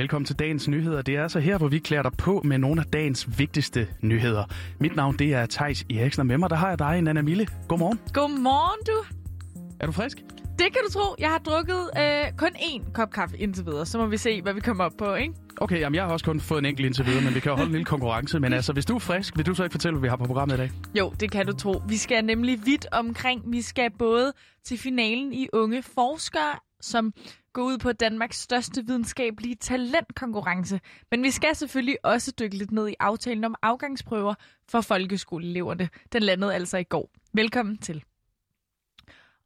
Velkommen til dagens nyheder. Det er altså her, hvor vi klæder dig på med nogle af dagens vigtigste nyheder. Mit navn det er Tejs Eriksen, og med mig der har jeg dig, Nana Mille. Godmorgen. Godmorgen, du. Er du frisk? Det kan du tro. Jeg har drukket øh, kun én kop kaffe indtil videre. Så må vi se, hvad vi kommer op på, ikke? Okay, jamen jeg har også kun fået en enkelt indtil videre, men vi kan jo holde en lille konkurrence. Men altså, hvis du er frisk, vil du så ikke fortælle, hvad vi har på programmet i dag? Jo, det kan du tro. Vi skal nemlig vidt omkring. Vi skal både til finalen i Unge Forskere, som går ud på Danmarks største videnskabelige talentkonkurrence. Men vi skal selvfølgelig også dykke lidt ned i aftalen om afgangsprøver for folkeskoleeleverne. Den landede altså i går. Velkommen til.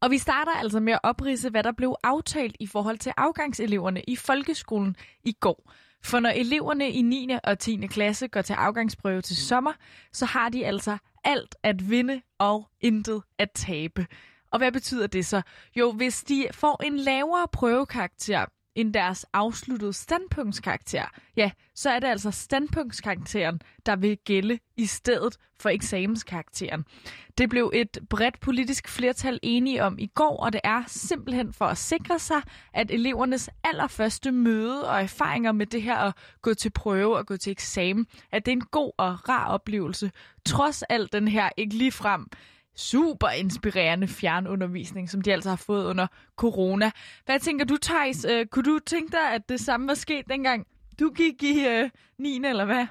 Og vi starter altså med at oprise, hvad der blev aftalt i forhold til afgangseleverne i folkeskolen i går. For når eleverne i 9. og 10. klasse går til afgangsprøve til sommer, så har de altså alt at vinde og intet at tabe. Og hvad betyder det så? Jo, hvis de får en lavere prøvekarakter end deres afsluttede standpunktskarakter, ja, så er det altså standpunktskarakteren, der vil gælde i stedet for eksamenskarakteren. Det blev et bredt politisk flertal enige om i går, og det er simpelthen for at sikre sig, at elevernes allerførste møde og erfaringer med det her at gå til prøve og gå til eksamen, at det er en god og rar oplevelse, trods alt den her ikke ligefrem super inspirerende fjernundervisning, som de altså har fået under corona. Hvad tænker du, Thijs? Uh, kunne du tænke dig, at det samme var sket dengang du gik i øh, uh, 9. eller hvad?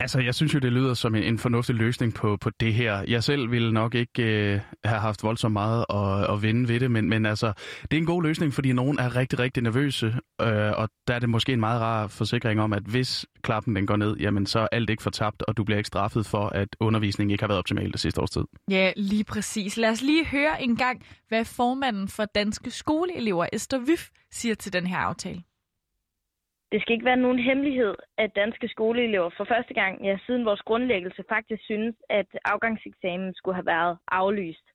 Altså, jeg synes jo, det lyder som en, en fornuftig løsning på, på det her. Jeg selv ville nok ikke øh, have haft voldsomt meget at, at vinde ved det, men, men altså, det er en god løsning, fordi nogen er rigtig, rigtig nervøse, øh, og der er det måske en meget rar forsikring om, at hvis klappen den går ned, jamen så er alt ikke fortabt, og du bliver ikke straffet for, at undervisningen ikke har været optimal det sidste års tid. Ja, lige præcis. Lad os lige høre en gang, hvad formanden for Danske Skoleelever, Esther Wyf, siger til den her aftale. Det skal ikke være nogen hemmelighed, at danske skoleelever for første gang ja, siden vores grundlæggelse faktisk synes, at afgangseksamen skulle have været aflyst.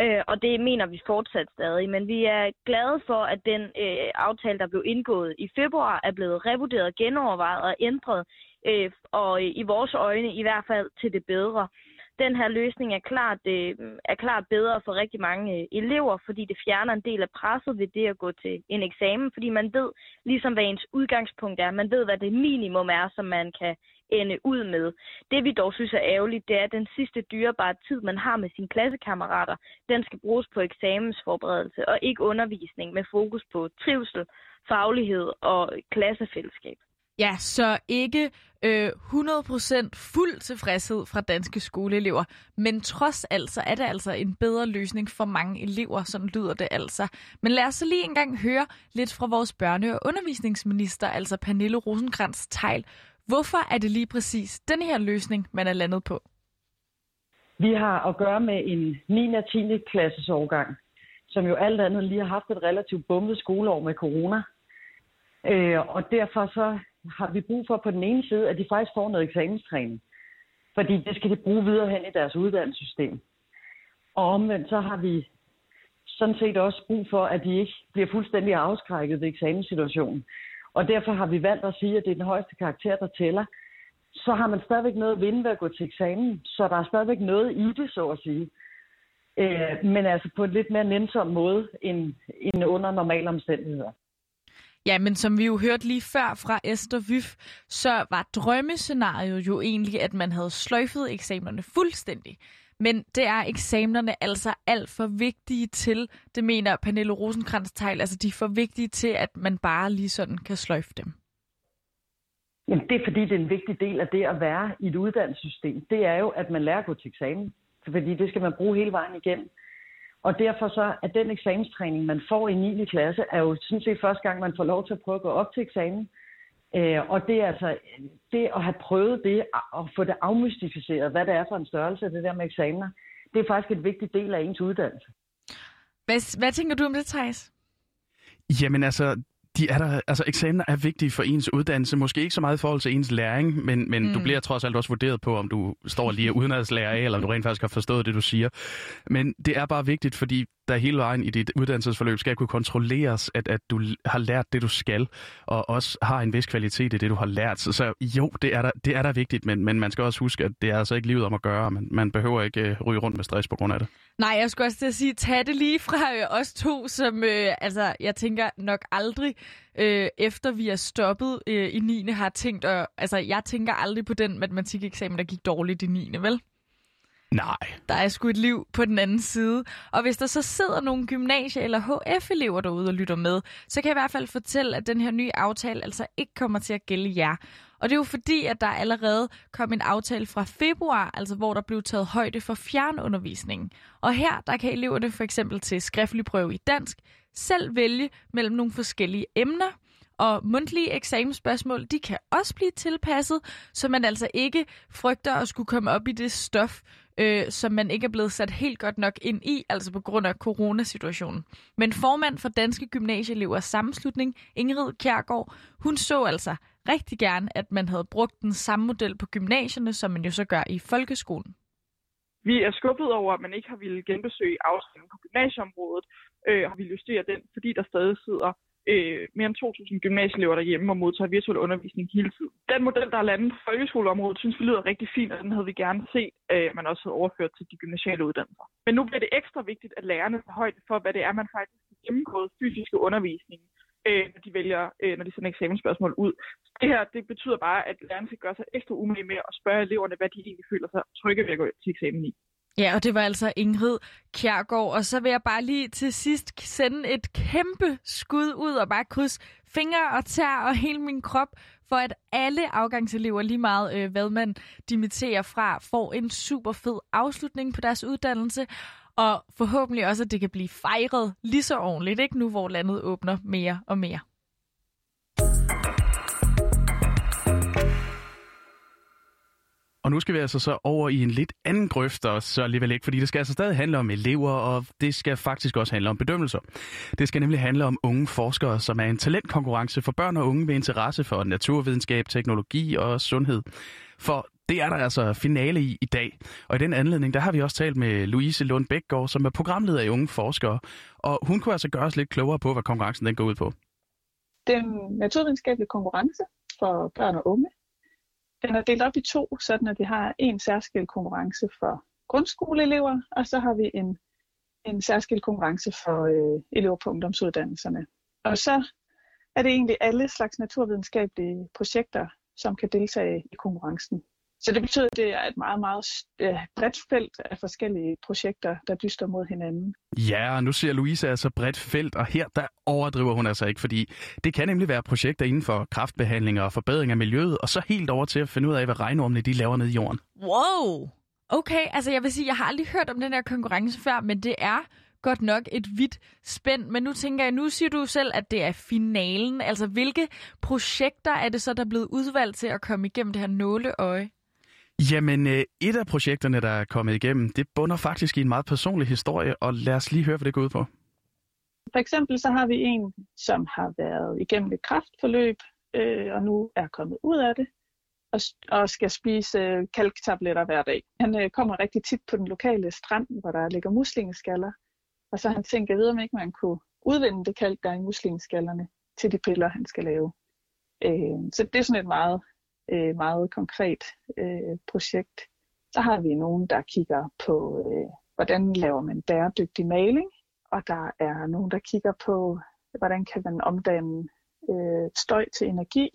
Øh, og det mener vi fortsat stadig. Men vi er glade for, at den øh, aftale, der blev indgået i februar, er blevet revurderet, genovervejet og ændret. Øh, og øh, i vores øjne i hvert fald til det bedre den her løsning er klart, øh, er klart bedre for rigtig mange øh, elever, fordi det fjerner en del af presset ved det at gå til en eksamen, fordi man ved ligesom, hvad ens udgangspunkt er. Man ved, hvad det minimum er, som man kan ende ud med. Det vi dog synes er ærgerligt, det er, at den sidste dyrebare tid, man har med sine klassekammerater, den skal bruges på eksamensforberedelse og ikke undervisning med fokus på trivsel, faglighed og klassefællesskab. Ja, så ikke øh, 100% fuld tilfredshed fra danske skoleelever, men trods alt så er det altså en bedre løsning for mange elever, sådan lyder det altså. Men lad os så lige engang høre lidt fra vores børne- og undervisningsminister, altså Pernille rosenkrantz teil Hvorfor er det lige præcis den her løsning, man er landet på? Vi har at gøre med en 9. og 10. klasses årgang, som jo alt andet lige har haft et relativt bumlet skoleår med corona. Øh, og derfor så har vi brug for på den ene side, at de faktisk får noget eksamenstræning. Fordi det skal de bruge videre hen i deres uddannelsessystem. Og omvendt så har vi sådan set også brug for, at de ikke bliver fuldstændig afskrækket ved eksamenssituationen. Og derfor har vi valgt at sige, at det er den højeste karakter, der tæller. Så har man stadigvæk noget at vinde ved at gå til eksamen, så der er stadigvæk noget i det, så at sige. Øh, men altså på en lidt mere nænsom måde end, end under normale omstændigheder. Ja, men som vi jo hørte lige før fra Esther Vyf, så var drømmescenariet jo egentlig, at man havde sløjfet eksamenerne fuldstændig. Men det er eksamenerne altså alt for vigtige til, det mener Pernille rosenkrantz teil altså de er for vigtige til, at man bare lige sådan kan sløjfe dem. Jamen, det er fordi, det er en vigtig del af det at være i et uddannelsessystem. Det er jo, at man lærer at gå til eksamen. Fordi det skal man bruge hele vejen igennem. Og derfor så, at den eksamenstræning, man får i 9. klasse, er jo sådan set første gang, man får lov til at prøve at gå op til eksamen. Øh, og det er altså det at have prøvet det, og få det afmystificeret, hvad det er for en størrelse, det der med eksamener, det er faktisk en vigtig del af ens uddannelse. Hvad, hvad tænker du om det, Thijs? Jamen altså, de er der, altså eksamener er vigtige for ens uddannelse, måske ikke så meget i forhold til ens læring, men, men mm. du bliver trods alt også vurderet på, om du står lige udenadslærer af, eller om du rent faktisk har forstået det, du siger. Men det er bare vigtigt, fordi der hele vejen i dit uddannelsesforløb skal kunne kontrolleres, at, at du har lært det, du skal, og også har en vis kvalitet i det, du har lært. Så, så jo, det er, der, det er der vigtigt, men, men man skal også huske, at det er altså ikke livet om at gøre. Man, man behøver ikke uh, ryge rundt med stress på grund af det. Nej, jeg skulle også til at sige, tag det lige fra øh, os to, som øh, altså, jeg tænker nok aldrig, øh, efter vi er stoppet øh, i 9. har tænkt, og, altså jeg tænker aldrig på den matematikeksamen, der gik dårligt i 9. vel? Nej. Der er sgu et liv på den anden side. Og hvis der så sidder nogle gymnasie- eller HF-elever derude og lytter med, så kan jeg i hvert fald fortælle, at den her nye aftale altså ikke kommer til at gælde jer. Og det er jo fordi, at der allerede kom en aftale fra februar, altså hvor der blev taget højde for fjernundervisningen. Og her, der kan eleverne for eksempel til skriftlig prøve i dansk selv vælge mellem nogle forskellige emner, og mundtlige eksamensspørgsmål, de kan også blive tilpasset, så man altså ikke frygter at skulle komme op i det stof, øh, som man ikke er blevet sat helt godt nok ind i, altså på grund af coronasituationen. Men formand for Danske Gymnasieelevers Sammenslutning, Ingrid Kjærgaard, hun så altså rigtig gerne, at man havde brugt den samme model på gymnasierne, som man jo så gør i folkeskolen. Vi er skuffet over, at man ikke har ville genbesøge aftalen på gymnasieområdet, øh, og vil justere den, fordi der stadig sidder øh, mere end 2.000 gymnasieelever derhjemme og modtager virtuel undervisning hele tiden. Den model, der er landet på folkeskoleområdet, synes vi lyder rigtig fint, og den havde vi gerne set, øh, man også havde overført til de gymnasiale uddannelser. Men nu bliver det ekstra vigtigt, at lærerne tager højde for, hvad det er, man faktisk har gennemgået fysiske undervisning, øh, når de vælger, øh, når de sender eksamensspørgsmål ud. Det her, det betyder bare, at lærerne skal gøre sig ekstra umage med at spørge eleverne, hvad de egentlig føler sig trygge ved at gå til eksamen i. Ja, og det var altså Ingrid Kjærgaard. Og så vil jeg bare lige til sidst sende et kæmpe skud ud og bare krydse fingre og tær og hele min krop, for at alle afgangselever, lige meget øh, hvad man dimitterer fra, får en super fed afslutning på deres uddannelse. Og forhåbentlig også, at det kan blive fejret lige så ordentligt, ikke nu hvor landet åbner mere og mere. Og nu skal vi altså så over i en lidt anden grøft, og så alligevel ikke, fordi det skal altså stadig handle om elever, og det skal faktisk også handle om bedømmelser. Det skal nemlig handle om unge forskere, som er en talentkonkurrence for børn og unge med interesse for naturvidenskab, teknologi og sundhed. For det er der altså finale i i dag. Og i den anledning, der har vi også talt med Louise Lund Bækgaard, som er programleder i Unge Forskere. Og hun kunne altså gøre os lidt klogere på, hvad konkurrencen den går ud på. Den naturvidenskabelige konkurrence for børn og unge den er delt op i to, sådan at vi har en særskilt konkurrence for grundskoleelever, og så har vi en, en særskilt konkurrence for øh, elever på ungdomsuddannelserne. Og så er det egentlig alle slags naturvidenskabelige projekter, som kan deltage i konkurrencen. Så det betyder, at det er et meget, meget bredt felt af forskellige projekter, der dyster mod hinanden. Ja, og nu ser Louise altså bredt felt, og her der overdriver hun altså ikke, fordi det kan nemlig være projekter inden for kraftbehandling og forbedring af miljøet, og så helt over til at finde ud af, hvad regnormene de laver ned i jorden. Wow! Okay, altså jeg vil sige, jeg har aldrig hørt om den her konkurrence før, men det er godt nok et vidt spænd. Men nu tænker jeg, nu siger du selv, at det er finalen. Altså hvilke projekter er det så, der er blevet udvalgt til at komme igennem det her nåleøje? Jamen, øh, et af projekterne, der er kommet igennem, det bunder faktisk i en meget personlig historie, og lad os lige høre, hvad det går ud på. For eksempel så har vi en, som har været igennem et kraftforløb, øh, og nu er kommet ud af det, og, og skal spise øh, kalktabletter hver dag. Han øh, kommer rigtig tit på den lokale strand, hvor der ligger muslingeskaller, og så har han tænkt, jeg ved, om ikke man kunne udvinde det kalk, der er i muslingeskallerne, til de piller, han skal lave. Øh, så det er sådan et meget øh, meget konkret øh, projekt. Så har vi nogen, der kigger på, øh, hvordan laver man bæredygtig maling, og der er nogen, der kigger på, hvordan kan man omdanne øh, støj til energi,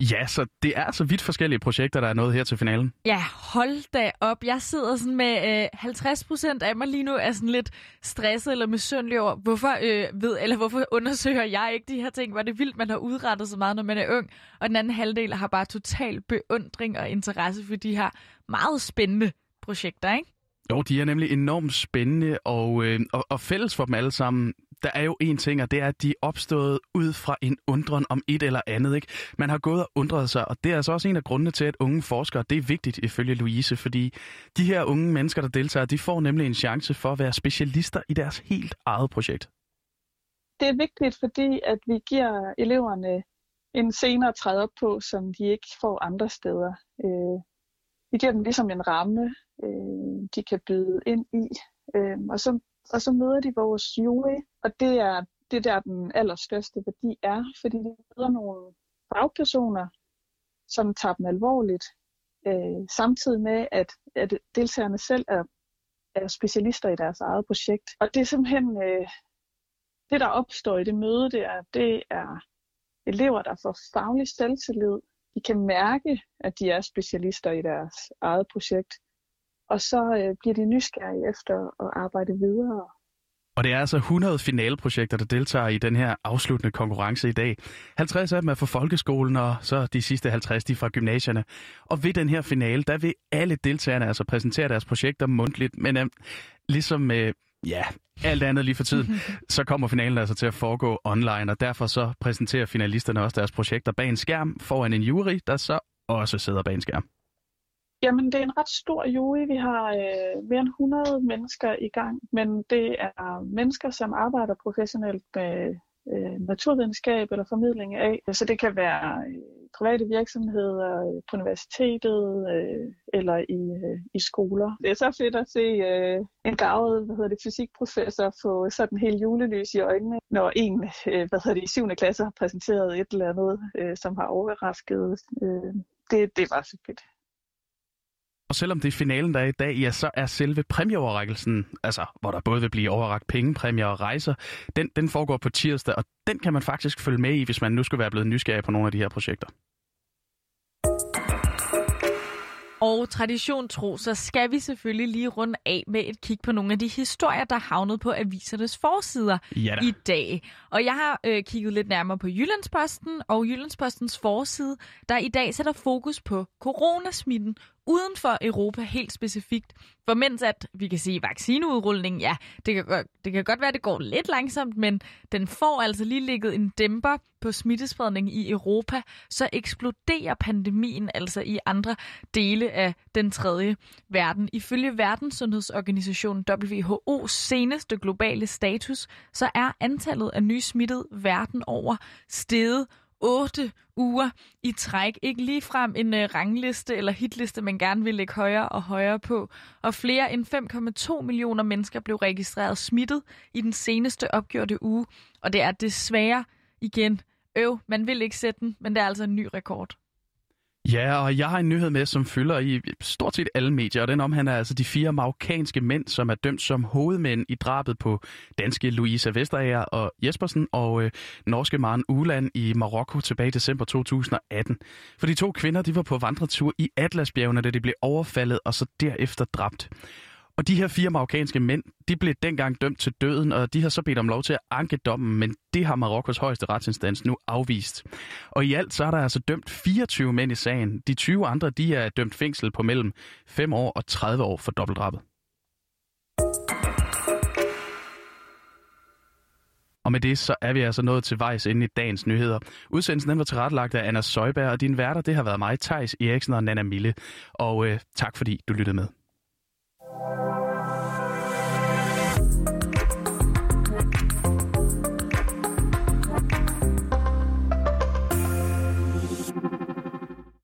Ja, så det er altså vidt forskellige projekter, der er nået her til finalen. Ja, hold da op. Jeg sidder sådan med øh, 50 procent af mig lige nu er sådan lidt stresset eller misundelig over, hvorfor, øh, ved, eller hvorfor undersøger jeg ikke de her ting? Var det vildt, man har udrettet så meget, når man er ung? Og den anden halvdel har bare total beundring og interesse for de her meget spændende projekter, ikke? Jo, de er nemlig enormt spændende, og, øh, og, og fælles for dem alle sammen, der er jo en ting, og det er, at de er opstået ud fra en undren om et eller andet. Ikke? Man har gået og undret sig, og det er altså også en af grundene til, at unge forskere, det er vigtigt ifølge Louise, fordi de her unge mennesker, der deltager, de får nemlig en chance for at være specialister i deres helt eget projekt. Det er vigtigt, fordi at vi giver eleverne en senere træde op på, som de ikke får andre steder. Øh, vi giver dem ligesom en ramme, øh, de kan byde ind i, øh, og så og så møder de vores jury, og det er det der den allerstørste værdi er, fordi de møder nogle fagpersoner, som tager dem alvorligt, øh, samtidig med, at, at deltagerne selv er er specialister i deres eget projekt. Og det er simpelthen, øh, det der opstår i det møde der, det er elever, der får faglig selvtillid. De kan mærke, at de er specialister i deres eget projekt. Og så øh, bliver de nysgerrige efter at arbejde videre og det er altså 100 finaleprojekter, der deltager i den her afsluttende konkurrence i dag. 50 af dem er fra folkeskolen, og så de sidste 50 de fra gymnasierne. Og ved den her finale, der vil alle deltagerne altså præsentere deres projekter mundtligt. Men øh, ligesom øh, ja, alt andet lige for tiden, så kommer finalen altså til at foregå online, og derfor så præsenterer finalisterne også deres projekter bag en skærm foran en jury, der så også sidder bag en skærm. Jamen, det er en ret stor jury. Vi har øh, mere end 100 mennesker i gang, men det er mennesker, som arbejder professionelt med øh, naturvidenskab eller formidling af. Så det kan være øh, private virksomheder øh, på universitetet øh, eller i, øh, i skoler. Det er så fedt at se øh, en gavet hvad hedder det, fysikprofessor få sådan helt julelys i øjnene, når en øh, hvad hedder det, i 7. klasse har præsenteret et eller andet, øh, som har overrasket. Øh, det, det var så fedt. Og selvom det er finalen, der er i dag, ja, så er selve præmieoverrækkelsen, altså hvor der både vil blive overragt penge, præmier og rejser, den, den foregår på tirsdag, og den kan man faktisk følge med i, hvis man nu skulle være blevet nysgerrig på nogle af de her projekter. Og tradition tro, så skal vi selvfølgelig lige runde af med et kig på nogle af de historier, der havnet på avisernes forsider ja i dag. Og jeg har øh, kigget lidt nærmere på Jyllandsposten og Jyllandspostens forside, der i dag sætter fokus på coronasmitten uden for Europa helt specifikt. For mens at vi kan sige vaccineudrulningen, ja, det kan, det kan godt være, at det går lidt langsomt, men den får altså lige ligget en dæmper på smittespredning i Europa, så eksploderer pandemien altså i andre dele af den tredje verden. Ifølge Verdenssundhedsorganisationen WHO's seneste globale status, så er antallet af nye smittede verden over steget otte uger i træk. Ikke lige frem en uh, rangliste eller hitliste, man gerne vil lægge højere og højere på. Og flere end 5,2 millioner mennesker blev registreret smittet i den seneste opgjorte uge. Og det er desværre igen øv. Man vil ikke sætte den, men det er altså en ny rekord. Ja, og jeg har en nyhed med, som fylder i stort set alle medier, og den omhandler altså de fire marokkanske mænd, som er dømt som hovedmænd i drabet på danske Louisa Vesterager og Jespersen og øh, norske Maren Uland i Marokko tilbage i december 2018. For de to kvinder, de var på vandretur i Atlasbjergene, da de blev overfaldet og så derefter dræbt. Og de her fire marokkanske mænd, de blev dengang dømt til døden, og de har så bedt om lov til at anke dommen, men det har Marokkos højeste retsinstans nu afvist. Og i alt så er der altså dømt 24 mænd i sagen. De 20 andre, de er dømt fængsel på mellem 5 år og 30 år for dobbeltdrabet. Og med det, så er vi altså nået til vejs inde i dagens nyheder. Udsendelsen den var tilrettelagt af Anna Søjberg, og din værter, det har været mig, Tejs Eriksen og Nana Mille. Og øh, tak fordi du lyttede med. you